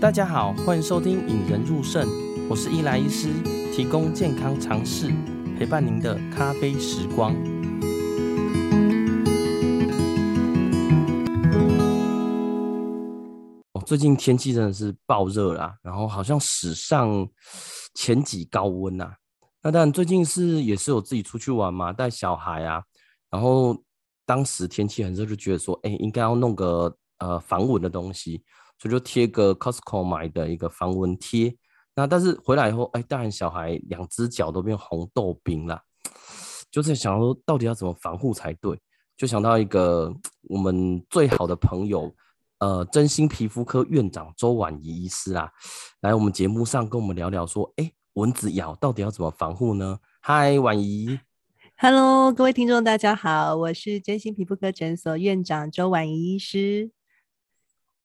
大家好，欢迎收听《引人入胜》，我是伊莱医师，提供健康常识，陪伴您的咖啡时光。哦，最近天气真的是爆热啦，然后好像史上前几高温呐。那当然，最近是也是有自己出去玩嘛，带小孩啊，然后当时天气很热，就觉得说，哎，应该要弄个呃防蚊的东西。所以就贴个 Costco 买的一个防蚊贴，那但是回来以后，哎，大人小孩两只脚都变红豆冰了，就在想说到底要怎么防护才对，就想到一个我们最好的朋友，呃，真心皮肤科院长周婉仪医师啊，来我们节目上跟我们聊聊说，哎，蚊子咬到底要怎么防护呢？嗨，婉仪，Hello，各位听众大家好，我是真心皮肤科诊所院长周婉仪医师。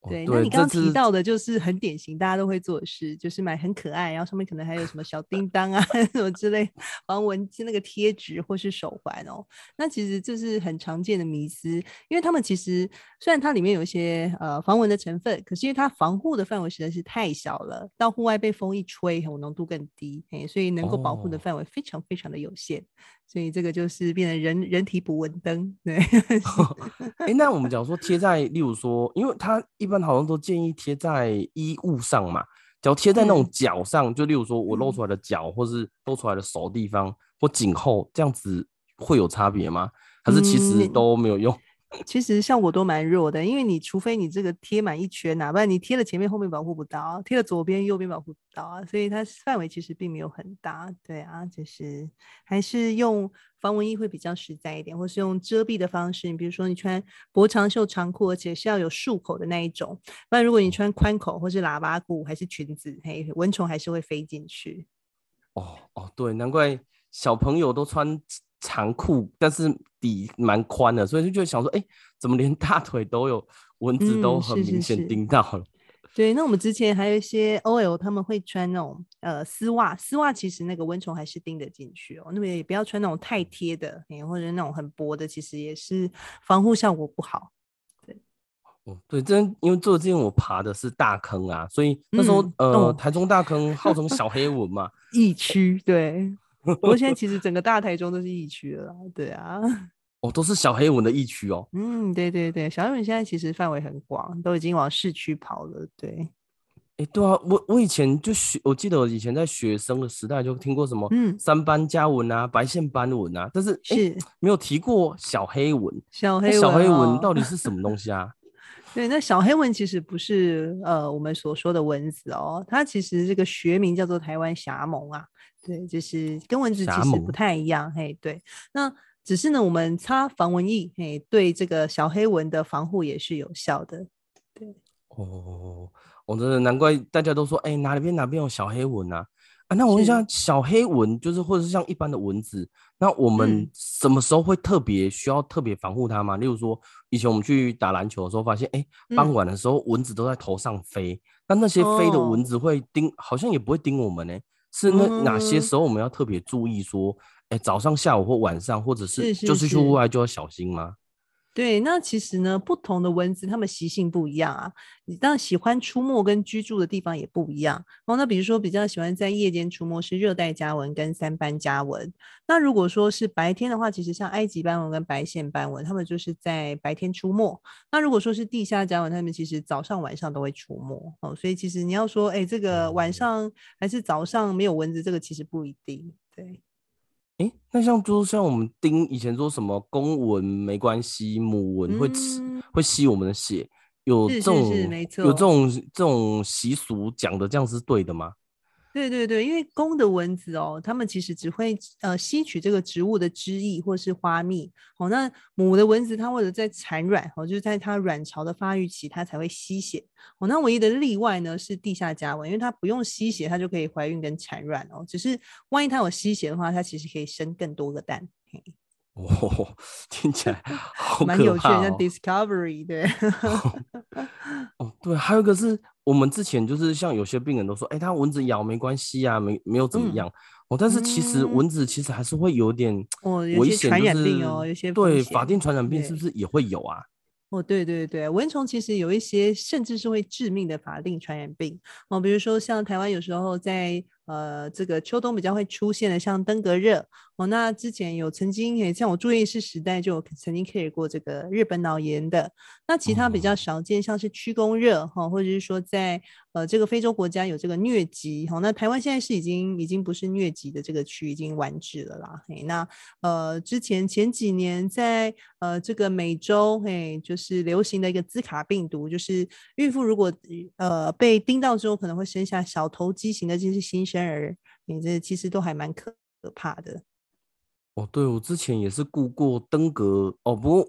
对，那你刚刚提到的就是很典型，大家都会做的事，就是买很可爱，然后上面可能还有什么小叮当啊 什么之类防蚊那个贴纸或是手环哦。那其实这是很常见的迷思，因为他们其实虽然它里面有一些呃防蚊的成分，可是因为它防护的范围实在是太小了，到户外被风一吹，浓度更低，所以能够保护的范围非常非常的有限。哦所以这个就是变成人人体捕蚊灯，对。哎、欸，那我们讲说贴在，例如说，因为它一般好像都建议贴在衣物上嘛，只要贴在那种脚上，嗯、就例如说我露出来的脚，或是露出来的手地方或颈后，这样子会有差别吗？还是其实都没有用？嗯其实效果都蛮弱的，因为你除非你这个贴满一圈呐，不然你贴了前面后面保护不到，贴了左边右边保护不到啊，所以它范围其实并没有很大。对啊，就是还是用防蚊衣会比较实在一点，或是用遮蔽的方式。你比如说你穿薄长袖长裤，而且是要有束口的那一种，不然如果你穿宽口或是喇叭裤还是裙子，嘿，蚊虫还是会飞进去。哦哦，对，难怪小朋友都穿。长裤，但是底蛮宽的，所以就就想说，哎、欸，怎么连大腿都有蚊子，都很明显叮到了、嗯是是是。对，那我们之前还有一些 OL，他们会穿那种呃丝袜，丝袜其实那个蚊虫还是叮得进去哦。那么也不要穿那种太贴的，或者那种很薄的，其实也是防护效果不好。对，哦，对，真因为做这件我爬的是大坑啊，所以那时候、嗯、呃、哦、台中大坑号称 小黑蚊嘛，疫区对。不过现在其实整个大台中都是疫区了，对啊，哦，都是小黑蚊的疫区哦。嗯，对对对，小黑蚊现在其实范围很广，都已经往市区跑了。对，哎，对啊，我我以前就学，我记得我以前在学生的时代就听过什么，嗯，三斑家蚊啊，白线斑蚊啊，但是是没有提过小黑蚊。小黑蚊，小黑蚊到底是什么东西啊？对，那小黑蚊其实不是呃我们所说的蚊子哦，它其实这个学名叫做台湾霞虻啊。对，就是跟蚊子其实不太一样，嘿，对，那只是呢，我们擦防蚊液，嘿，对这个小黑蚊的防护也是有效的。对，哦，我真的难怪大家都说，哎，哪边哪边有小黑蚊啊？啊，那我问一下，小黑蚊就是或者是像一般的蚊子，那我们什么时候会特别需要特别防护它吗？例如说，以前我们去打篮球的时候，发现，哎，傍晚的时候蚊子都在头上飞，那、嗯、那些飞的蚊子会叮，哦、好像也不会叮我们呢。是那哪些时候我们要特别注意说，哎、嗯欸，早上、下午或晚上，或者是就是去户外就要小心吗？对，那其实呢，不同的蚊子它们习性不一样啊。你当然喜欢出没跟居住的地方也不一样。哦，那比如说比较喜欢在夜间出没是热带家蚊跟三斑家蚊。那如果说是白天的话，其实像埃及斑蚊跟白线斑蚊，它们就是在白天出没。那如果说是地下家蚊，它们其实早上晚上都会出没。哦，所以其实你要说，哎，这个晚上还是早上没有蚊子，这个其实不一定。对。哎，那像就是像我们丁以前说什么公文没关系，母文会吃、嗯、会吸我们的血，有这种有这种这种习俗讲的这样是对的吗？对对对，因为公的蚊子哦，它们其实只会呃吸取这个植物的汁液或是花蜜哦。那母的蚊子它为了在产卵哦，就是在它卵巢的发育期，它才会吸血哦。那唯一的例外呢是地下家蚊，因为它不用吸血，它就可以怀孕跟产卵哦。只是万一它有吸血的话，它其实可以生更多个蛋。哦，听起来好哦，蛮有趣的，像 Discovery 对。哦，对，还有一个是我们之前就是像有些病人都说，哎，他蚊子咬没关系啊，没没有怎么样。嗯、哦，但是其实蚊子其实还是会有点 危险，哦，有些传染病哦，有些对法定传染病是不是也会有啊？哦，对对对，蚊虫其实有一些甚至是会致命的法定传染病哦，比如说像台湾有时候在。呃，这个秋冬比较会出现的，像登革热哦。那之前有曾经也像我住院医师时代就有曾经 care 过这个日本脑炎的。那其他比较少见，像是驱宫热哈，或者是说在呃这个非洲国家有这个疟疾哈。那台湾现在是已经已经不是疟疾的这个区，已经完治了啦。嘿，那呃之前前几年在呃这个美洲嘿，就是流行的一个兹卡病毒，就是孕妇如果呃被叮到之后，可能会生下小头畸形的这些新生儿，你这其实都还蛮可怕的。哦，对，我之前也是顾过登革哦，不过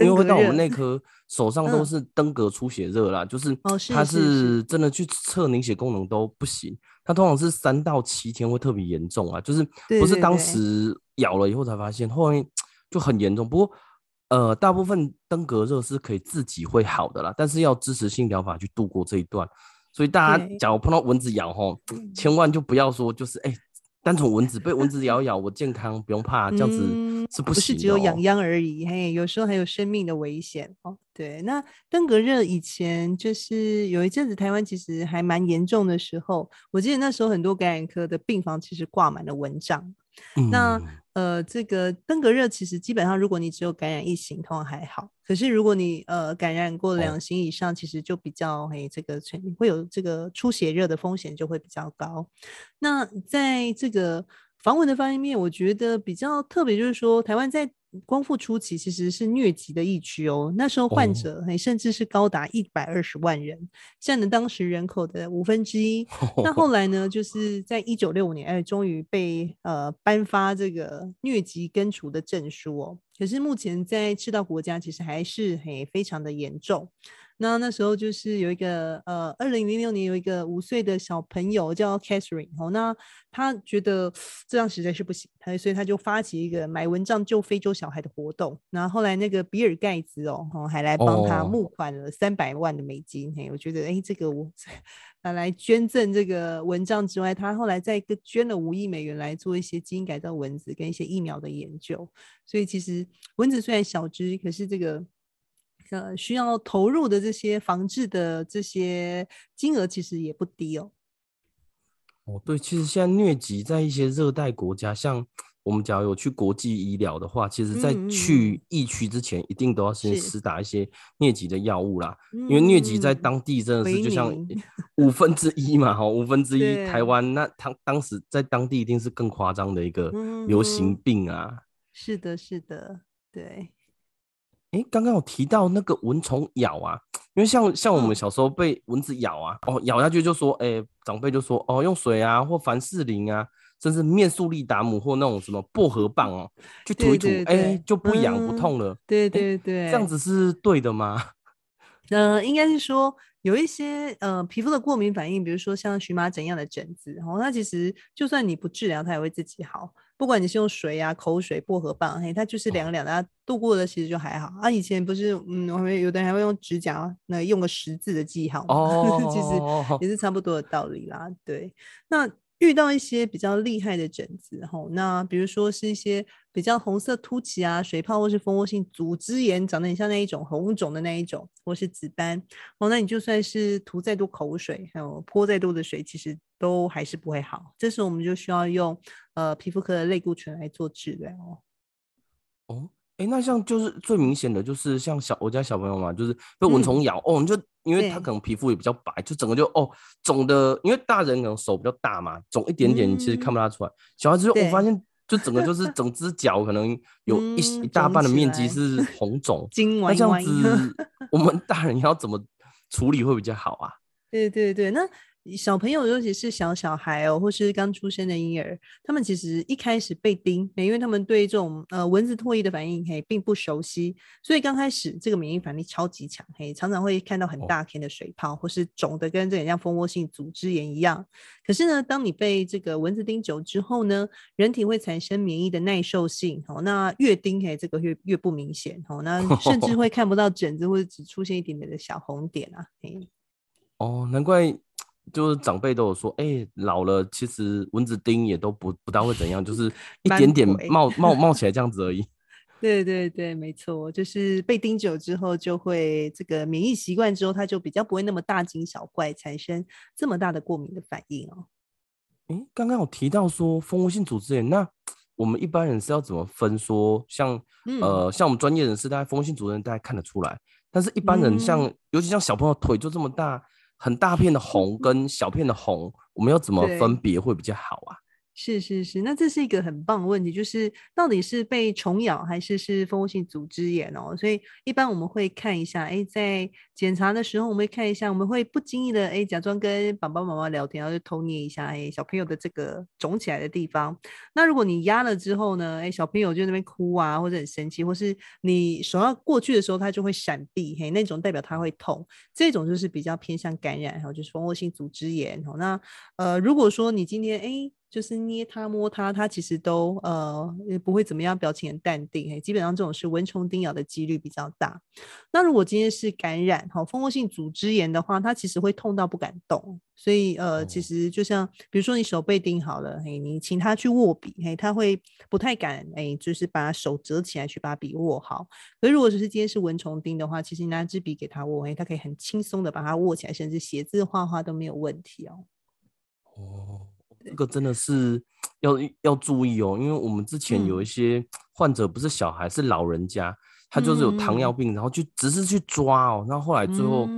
因为到我们内科手上都是登革出血热啦，嗯、就是它是真的去测凝血功能都不行，它通常是三到七天会特别严重啊，就是不是当时咬了以后才发现，后面 就很严重。不过呃，大部分登革热是可以自己会好的啦，但是要支持性疗法去度过这一段。所以大家假如碰到蚊子咬吼，千万就不要说就是哎、欸，单纯蚊子被蚊子 咬咬，我健康不用怕，这样子是不。不是只有痒痒而已，嘿，有时候还有生命的危险哦。对，那登革热以前就是有一阵子台湾其实还蛮严重的时候，我记得那时候很多感染科的病房其实挂满了蚊帐。嗯、那呃，这个登革热其实基本上，如果你只有感染一型，通常还好。可是如果你呃感染过两型以上，其实就比较嘿，这个会有这个出血热的风险就会比较高。那在这个防蚊的方面，我觉得比较特别就是说，台湾在光复初期其实是疟疾的疫区哦，那时候患者嘿甚至是高达一百二十万人，占了当时人口的五分之一。那后 来呢，就是在一九六五年，哎，终于被呃颁发这个疟疾根除的证书哦。可是目前在赤道国家，其实还是嘿非常的严重。那那时候就是有一个呃，二零零六年有一个五岁的小朋友叫 Catherine 哦，那他觉得这样实在是不行，他所以他就发起一个买蚊帐救非洲小孩的活动。然后后来那个比尔盖茨哦，哦还来帮他募款了三百万的美金。嘿，我觉得哎，这个我拿来捐赠这个蚊帐之外，他后来再捐了五亿美元来做一些基因改造蚊子跟一些疫苗的研究。所以其实蚊子虽然小只，可是这个。呃，需要投入的这些防治的这些金额其实也不低哦。哦，对，其实现在疟疾在一些热带国家，像我们假如有去国际医疗的话，其实在去疫区之前，一定都要先施打一些疟疾的药物啦。因为疟疾在当地真的是就像 五分之一嘛，哈，五分之一台湾，那他当时在当地一定是更夸张的一个流行病啊。是的，是的，对。哎，刚刚有提到那个蚊虫咬啊，因为像像我们小时候被蚊子咬啊，哦，咬下去就说，哎，长辈就说，哦，用水啊，或凡士林啊，甚至面速利达姆或那种什么薄荷棒哦，去涂一涂，哎，就不痒不痛了。对对对，这样子是对的吗？呃，应该是说有一些呃皮肤的过敏反应，比如说像荨麻疹一样的疹子，然哦，它其实就算你不治疗，它也会自己好。不管你是用水啊、口水、薄荷棒，嘿，它就是凉凉的，它度过的其实就还好。啊，以前不是，嗯，我们有的人还会用指甲，那用个十字的记号，哦，其实也是差不多的道理啦。对，那。遇到一些比较厉害的疹子，吼，那比如说是一些比较红色凸起啊、水泡或是蜂窝性组织炎，长得很像那一种红肿的那一种，或是紫斑，哦，那你就算是涂再多口水，还有泼再多的水，其实都还是不会好。这时候我们就需要用呃皮肤科的类固醇来做治疗。哦。哎、欸，那像就是最明显的就是像小我家小朋友嘛，就是被蚊虫咬、嗯、哦，你就因为他可能皮肤也比较白，就整个就哦肿的，因为大人可能手比较大嘛，肿一点点你其实看不大出来。嗯、小孩子就我发现就整个就是整只脚可能有 一、嗯、一大半的面积是红肿，那这样子 我们大人要怎么处理会比较好啊？对对对，那。小朋友，尤其是小小孩哦，或是刚出生的婴儿，他们其实一开始被叮，因为他们对这种呃蚊子唾液的反应嘿并不熟悉，所以刚开始这个免疫反应超级强，嘿，常常会看到很大片的水泡，哦、或是肿的跟这个像蜂窝性组织炎一样。可是呢，当你被这个蚊子叮久之后呢，人体会产生免疫的耐受性，哦，那越叮嘿这个越越不明显，哦，那 甚至会看不到疹子，或者只出现一点点的小红点啊，嘿。哦，难怪。就是长辈都有说，哎、欸，老了其实蚊子叮也都不不大会怎样，就 是一点点冒冒冒 起来这样子而已。对对对，没错，就是被叮久之后，就会这个免疫习惯之后，它就比较不会那么大惊小怪，产生这么大的过敏的反应哦。诶，刚刚有提到说蜂窝性组织炎，那我们一般人是要怎么分说？像、嗯、呃，像我们专业人士，大家蜂窝性组织炎大家看得出来，但是一般人像，嗯、尤其像小朋友腿就这么大，很大片的红跟小片的红，我们要怎么分别会比较好啊？是是是，那这是一个很棒的问题，就是到底是被虫咬还是是蜂窝性组织炎哦？所以一般我们会看一下，哎，在检查的时候，我们会看一下，我们会不经意的哎，假装跟爸爸妈妈聊天，然后就偷捏一下，哎，小朋友的这个肿起来的地方。那如果你压了之后呢，哎，小朋友就在那边哭啊，或者很生气，或是你手要过去的时候，他就会闪避，嘿，那种代表他会痛，这种就是比较偏向感染，然后就是蜂窝性组织炎。哦，那呃，如果说你今天哎。就是捏它摸它，它其实都呃也不会怎么样，表情很淡定。嘿，基本上这种是蚊虫叮咬的几率比较大。那如果今天是感染哈蜂窝性组织炎的话，它其实会痛到不敢动。所以呃，其实就像比如说你手被叮好了，嘿，你请他去握笔，嘿，他会不太敢，哎，就是把手折起来去把笔握好。可是如果只是今天是蚊虫叮的话，其实你拿支笔给他握，嘿，他可以很轻松的把它握起来，甚至写字画画都没有问题哦。哦。这个真的是要要注意哦，因为我们之前有一些患者不是小孩，嗯、是老人家，他就是有糖尿。病，嗯、然后就只是去抓哦，然后后来最后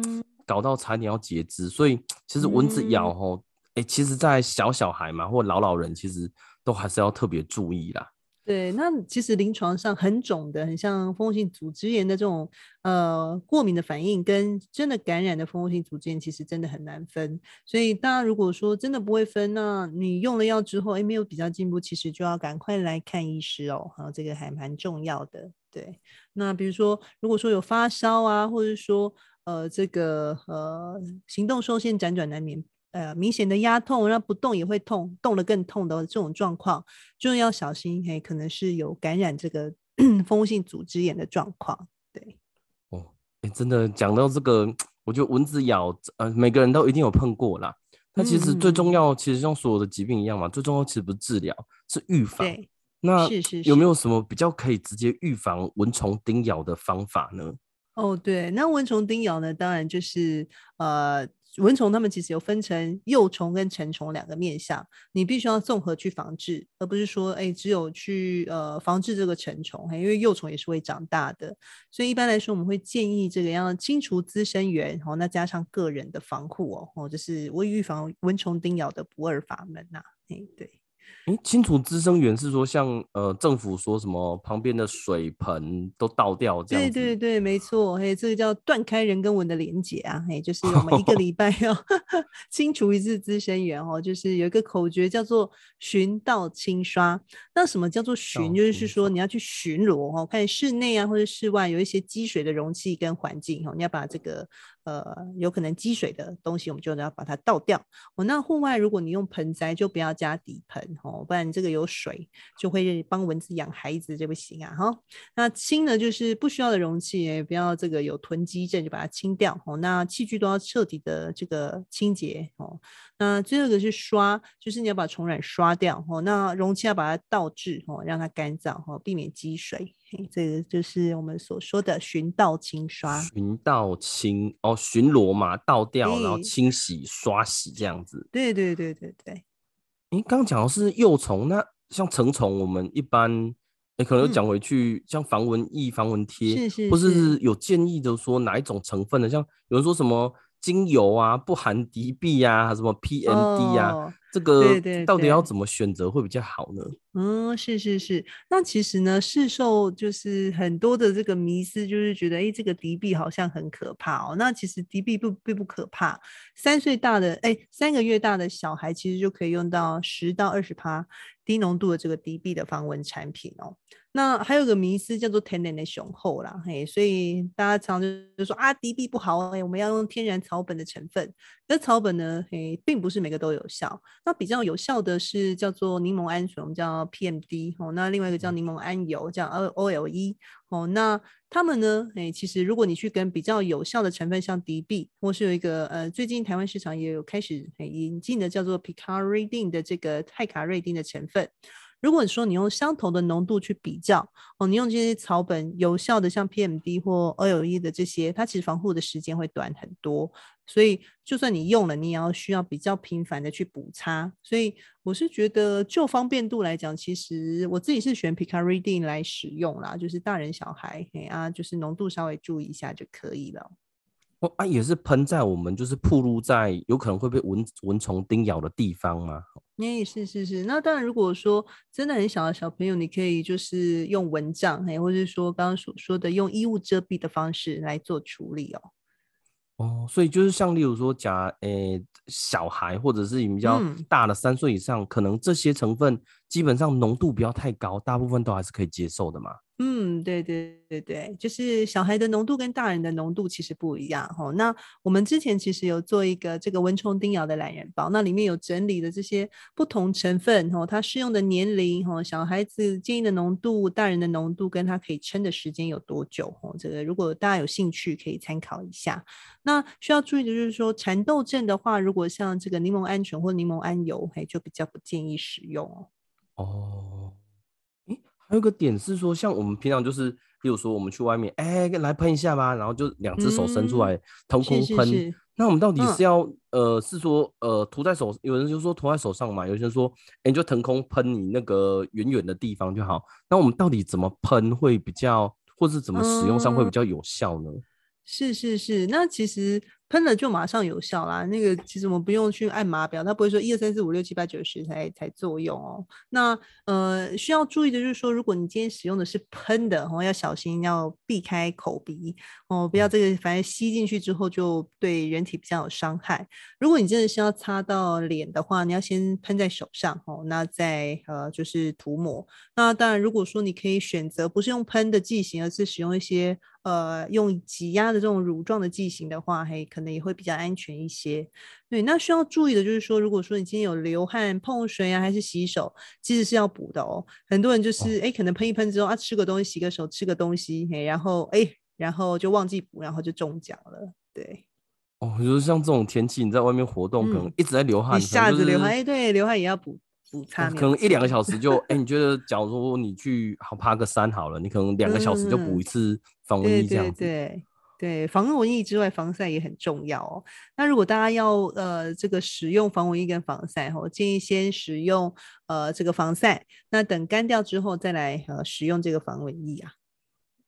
搞到差点要截肢，所以其实蚊子咬哦，哎、嗯，其实在小小孩嘛，或老老人，其实都还是要特别注意啦。对，那其实临床上很肿的，很像蜂窝性组织炎的这种呃过敏的反应，跟真的感染的蜂窝性组织炎其实真的很难分。所以大家如果说真的不会分，那你用了药之后，哎，没有比较进步，其实就要赶快来看医师哦。好，这个还蛮重要的。对，那比如说如果说有发烧啊，或者说呃这个呃行动受限、辗转难眠。呃，明显的压痛，那不动也会痛，动了更痛的这种状况，就要小心，嘿，可能是有感染这个 蜂窝性组织炎的状况。对，哦，哎，真的讲到这个，我觉得蚊子咬，呃，每个人都一定有碰过啦。那其实最重要，其实像所有的疾病一样嘛，嗯、最重要其实不是治疗，是预防。对，那是是是有没有什么比较可以直接预防蚊虫叮咬的方法呢？哦，对，那蚊虫叮咬呢，当然就是呃。蚊虫它们其实有分成幼虫跟成虫两个面向，你必须要综合去防治，而不是说哎只有去呃防治这个成虫，因为幼虫也是会长大的，所以一般来说我们会建议这个要清除滋生源，哦，那加上个人的防护哦，哦，就是为预防蚊虫叮咬的不二法门呐，哎对。诶，清除滋生源是说像呃政府说什么旁边的水盆都倒掉这样子？对对对，没错，嘿，这个叫断开人跟蚊的连结啊，嘿，就是我们一个礼 拜要 清除一次滋生源哦，就是有一个口诀叫做巡道清刷。那什么叫做巡？就是说你要去巡逻哦，看室内啊或者室外有一些积水的容器跟环境哦，你要把这个。呃，有可能积水的东西，我们就要把它倒掉。哦，那户外如果你用盆栽，就不要加底盆哦，不然这个有水就会帮蚊子养孩子，这不行啊。哈，那清呢，就是不需要的容器，也不要这个有囤积症，就把它清掉。哦，那器具都要彻底的这个清洁。哦，那最后一个是刷，就是你要把虫卵刷掉。哦，那容器要把它倒置，哦，让它干燥，哦，避免积水。这个就是我们所说的巡道清刷，巡道清哦，巡逻嘛，倒掉，然后清洗、刷洗这样子。对对对对对。您，刚刚讲的是幼虫，那像成虫，我们一般诶可能讲回去，嗯、像防蚊液、防蚊贴，是是是，或是有建议的说哪一种成分的，像有人说什么精油啊，不含敌避啊，什么 PMD 啊。哦这个到底要怎么选择会比较好呢？嗯，是是是。那其实呢，市售就是很多的这个迷思，就是觉得哎，这个敌避好像很可怕哦。那其实敌避不并不可怕，三岁大的哎，三个月大的小孩其实就可以用到十到二十趴低浓度的这个敌避的防蚊产品哦。那还有个迷思叫做天然的雄厚啦，嘿，所以大家常常就说啊，敌避不好，哎，我们要用天然草本的成分。那草本呢，嘿，并不是每个都有效。那比较有效的是叫做柠檬胺醇，我们叫 PMD 哦。那另外一个叫柠檬胺油，叫 OLE 哦。那他们呢，哎，其实如果你去跟比较有效的成分，像敌避，或是有一个呃，最近台湾市场也有开始引进的叫做 Picaridin 的这个泰卡瑞丁的成分。如果你说你用相同的浓度去比较哦，你用这些草本有效的像 PMD 或 OLE 的这些，它其实防护的时间会短很多。所以就算你用了，你也要需要比较频繁的去补擦。所以我是觉得就方便度来讲，其实我自己是选 Picaridin 来使用啦，就是大人小孩哎啊，就是浓度稍微注意一下就可以了。哦啊，也是喷在我们就是暴露在有可能会被蚊蚊虫叮咬的地方吗？哎，是是是。那当然，如果说真的很小的小朋友，你可以就是用蚊帐，哎，或者是说刚刚所说的用衣物遮蔽的方式来做处理哦。哦，所以就是像例如说，假诶小孩或者是比较大的三岁以上，嗯，可能这些成分基本上浓度不要太高，大部分都还是可以接受的嘛。嗯，对对对对，就是小孩的浓度跟大人的浓度其实不一样哈。那我们之前其实有做一个这个蚊虫叮咬的懒人包，那里面有整理的这些不同成分哈，它适用的年龄哈，小孩子建议的浓度、大人的浓度跟它可以撑的时间有多久哈。这个如果大家有兴趣可以参考一下。那需要注意的就是说，蚕豆症的话，如果像这个柠檬胺醇或柠檬桉油，嘿，就比较不建议使用哦。哦。诶还有一个点是说，像我们平常就是，比如说我们去外面，哎、欸，来喷一下吧，然后就两只手伸出来，腾、嗯、空喷。那我们到底是要、嗯、呃，是说呃，涂在手，有人就说涂在手上嘛，有些人说，哎、欸，就腾空喷你那个远远的地方就好。那我们到底怎么喷会比较，或是怎么使用上会比较有效呢？嗯、是是是，那其实。喷了就马上有效啦，那个其实我们不用去按码表，它不会说一二三四五六七八九十才才作用哦。那呃需要注意的就是说，如果你今天使用的是喷的哦，要小心要避开口鼻哦，不要这个反正吸进去之后就对人体比较有伤害。如果你真的是要擦到脸的话，你要先喷在手上哦，那再呃就是涂抹。那当然，如果说你可以选择不是用喷的剂型，而是使用一些呃用挤压的这种乳状的剂型的话，嘿。可能也会比较安全一些。对，那需要注意的就是说，如果说你今天有流汗、碰水啊，还是洗手，其实是要补的哦。很多人就是哎、哦，可能喷一喷之后啊，吃个东西、洗个手、吃个东西，嘿，然后哎，然后就忘记补，然后就中奖了。对。哦，就是像这种天气，你在外面活动，嗯、可能一直在流汗，一下子流汗，哎，对，流汗也要补补擦。可能一两个小时就哎，你觉得，假如说你去好爬个山好了，你可能两个小时就补一次防蚊衣这样子。对，对，对。对，防蚊液之外，防晒也很重要哦。那如果大家要呃这个使用防蚊液跟防晒，我建议先使用呃这个防晒，那等干掉之后再来呃使用这个防蚊液啊。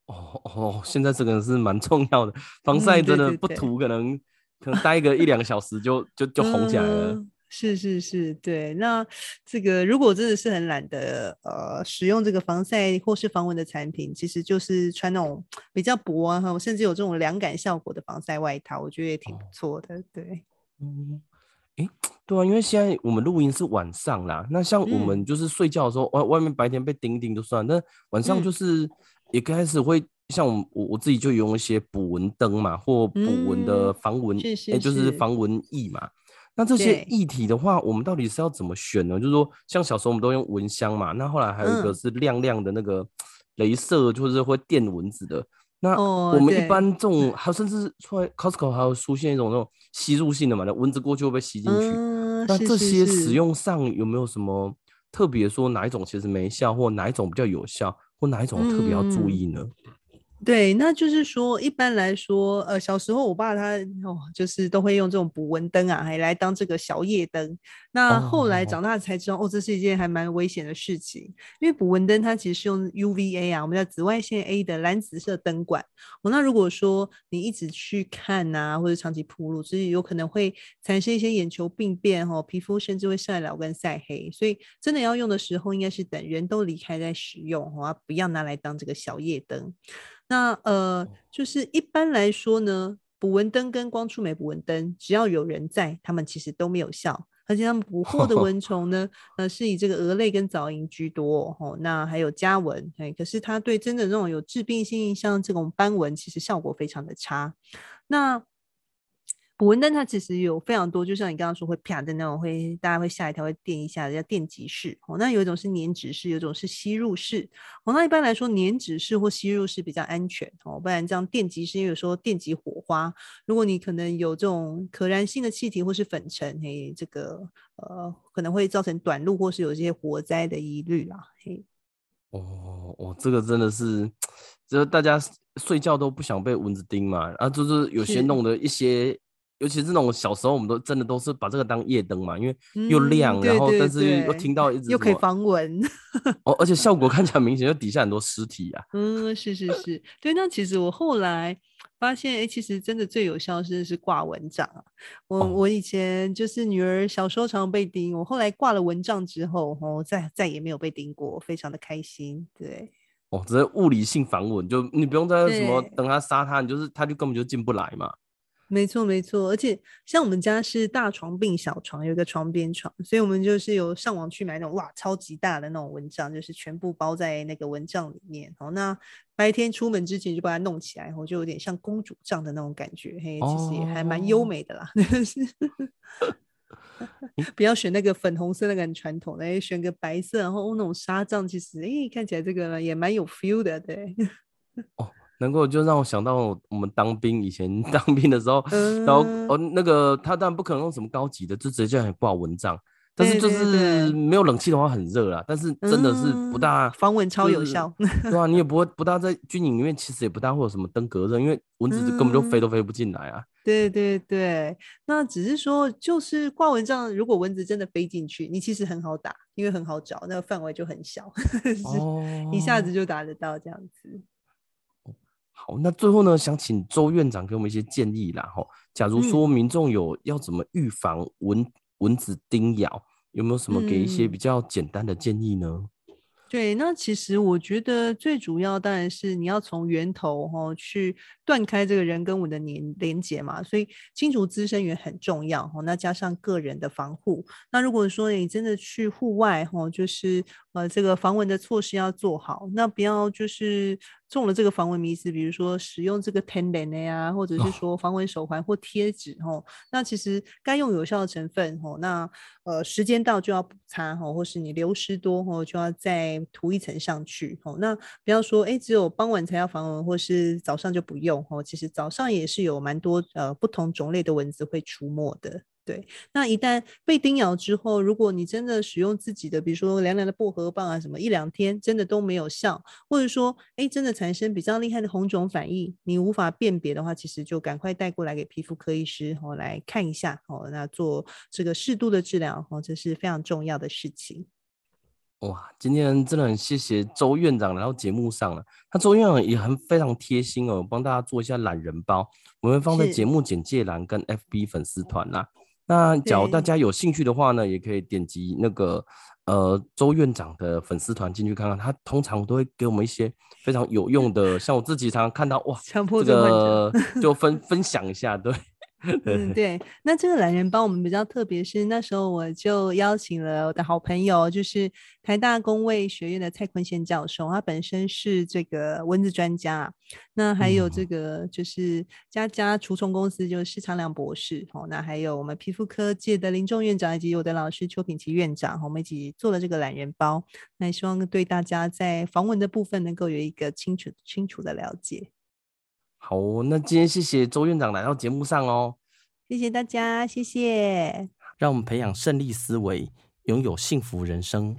哦哦，现在这个是蛮重要的，防晒真的不涂可能、嗯、可能待个一两个小时就就就红起来了。嗯是是是，对。那这个如果真的是很懒得呃使用这个防晒或是防蚊的产品，其实就是穿那种比较薄啊，甚至有这种凉感效果的防晒外套，我觉得也挺不错的。对，嗯，诶，对啊，因为现在我们录音是晚上啦，那像我们就是睡觉的时候，外、嗯、外面白天被叮叮就算，但晚上就是也开始会像我我我自己就用一些捕蚊灯嘛，或捕蚊的防蚊，哎、嗯，就是防蚊液嘛。那这些液体的话，我们到底是要怎么选呢？就是说，像小时候我们都用蚊香嘛，那后来还有一个是亮亮的那个镭射，就是会电蚊子的。嗯、那我们一般这种，还有甚至出来 Costco 还有出现一种那种吸入性的嘛，那蚊子过去会被吸进去、嗯。那这些使用上有没有什么特别说哪一种其实没效，或哪一种比较有效，或哪一种特别要注意呢？嗯对，那就是说，一般来说，呃，小时候我爸他哦，就是都会用这种捕蚊灯啊，还来当这个小夜灯。那后来长大才知道，哦，哦，这是一件还蛮危险的事情，因为捕蚊灯它其实是用 UVA 啊，我们叫紫外线 A 的蓝紫色灯管。哦，那如果说你一直去看啊，或者长期暴露，所以有可能会产生一些眼球病变哦，皮肤甚至会晒老跟晒黑。所以真的要用的时候，应该是等人都离开再使用哦，不要拿来当这个小夜灯。那呃，就是一般来说呢，捕蚊灯跟光触媒捕蚊灯，只要有人在，他们其实都没有效。而且他们捕获的蚊虫呢，呃，是以这个蛾类跟藻蝇居多哦。那还有家蚊，哎，可是它对真的那种有致病性，像这种斑蚊，其实效果非常的差。那捕蚊灯它其实有非常多，就像你刚刚说会啪的那种，会大家会吓一跳，会电一下，叫电极式。哦，那有一种是粘纸式，有一种是吸入式。哦，那一般来说，粘纸式或吸入式比较安全。哦，不然这样电极式，因为有时候电极火花，如果你可能有这种可燃性的气体或是粉尘，嘿，这个呃可能会造成短路或是有一些火灾的疑虑啦。嘿，哦哦，这个真的是，就是大家睡觉都不想被蚊子叮嘛，啊，就是有些弄的一些。尤其是那种小时候，我们都真的都是把这个当夜灯嘛，因为又亮，嗯、然后但是又听到一直又可以防蚊，哦，而且效果看起来明显，就底下很多尸体啊。嗯，是是是，对。那其实我后来发现，哎、欸，其实真的最有效是是挂蚊帐啊。我、哦、我以前就是女儿小时候常常被叮，我后来挂了蚊帐之后，哦，再再也没有被叮过，非常的开心。对，哦，只是物理性防蚊，就你不用在什么等它杀它，你就是它就根本就进不来嘛。没错，没错，而且像我们家是大床并小床，有一个床边床，所以我们就是有上网去买那种哇超级大的那种蚊帐，就是全部包在那个蚊帐里面。好，那白天出门之前就把它弄起来，然后就有点像公主帐的那种感觉，嘿，其实也还蛮优美的啦。哦、不要选那个粉红色那个很传统的，选个白色，然后那种纱帐，其实哎看起来这个也蛮有 feel 的，对。哦。能够就让我想到我们当兵以前 当兵的时候，嗯、然后哦那个他当然不可能用什么高级的，就直接叫你挂蚊帐，但是就是没有冷气的话很热啦，但是真的是不大、嗯、防蚊超有效，对啊，你也 不会不大在军营里面，其实也不大会有什么登革热，因为蚊子根本就飞都飞不进来啊。对对对，那只是说就是挂蚊帐，如果蚊子真的飞进去，你其实很好打，因为很好找，那个范围就很小，哦、一下子就打得到这样子。好，那最后呢，想请周院长给我们一些建议啦。吼，假如说民众有要怎么预防蚊蚊子叮咬，有没有什么给一些比较简单的建议呢？嗯对，那其实我觉得最主要当然是你要从源头哈去断开这个人跟我的连连接嘛，所以清除滋生源很重要哈。那加上个人的防护，那如果说你真的去户外哈，就是呃这个防蚊的措施要做好，那不要就是中了这个防蚊迷思，比如说使用这个天然的呀，或者是说防蚊手环或贴纸哈。那其实该用有效的成分哦，那呃时间到就要补擦哈，或是你流失多哦就要再。涂一层上去，哦，那不要说，哎，只有傍晚才要防蚊，或是早上就不用，哦，其实早上也是有蛮多呃不同种类的蚊子会出没的，对。那一旦被叮咬之后，如果你真的使用自己的，比如说凉凉的薄荷棒啊，什么一两天真的都没有效，或者说，哎，真的产生比较厉害的红肿反应，你无法辨别的话，其实就赶快带过来给皮肤科医师，哦，来看一下，哦，那做这个适度的治疗，哦，这是非常重要的事情。哇，今天真的很谢谢周院长来到节目上了。那周院长也很非常贴心哦，帮大家做一下懒人包，我们放在节目简介栏跟 FB 粉丝团啦。那假如大家有兴趣的话呢，也可以点击那个呃周院长的粉丝团进去看看。他通常都会给我们一些非常有用的，像我自己常常看到哇，这个就分分享一下，对。嗯，对，那这个懒人包我们比较特别，是那时候我就邀请了我的好朋友，就是台大工卫学院的蔡坤宪教授，他本身是这个蚊子专家。那还有这个就是佳佳除虫公司，就是施长良博士，哦，那还有我们皮肤科界的林仲院长以及我的老师邱品琪院长，我们一起做了这个懒人包，那也希望对大家在防蚊的部分能够有一个清楚清楚的了解。好，那今天谢谢周院长来到节目上哦，谢谢大家，谢谢，让我们培养胜利思维，拥有幸福人生。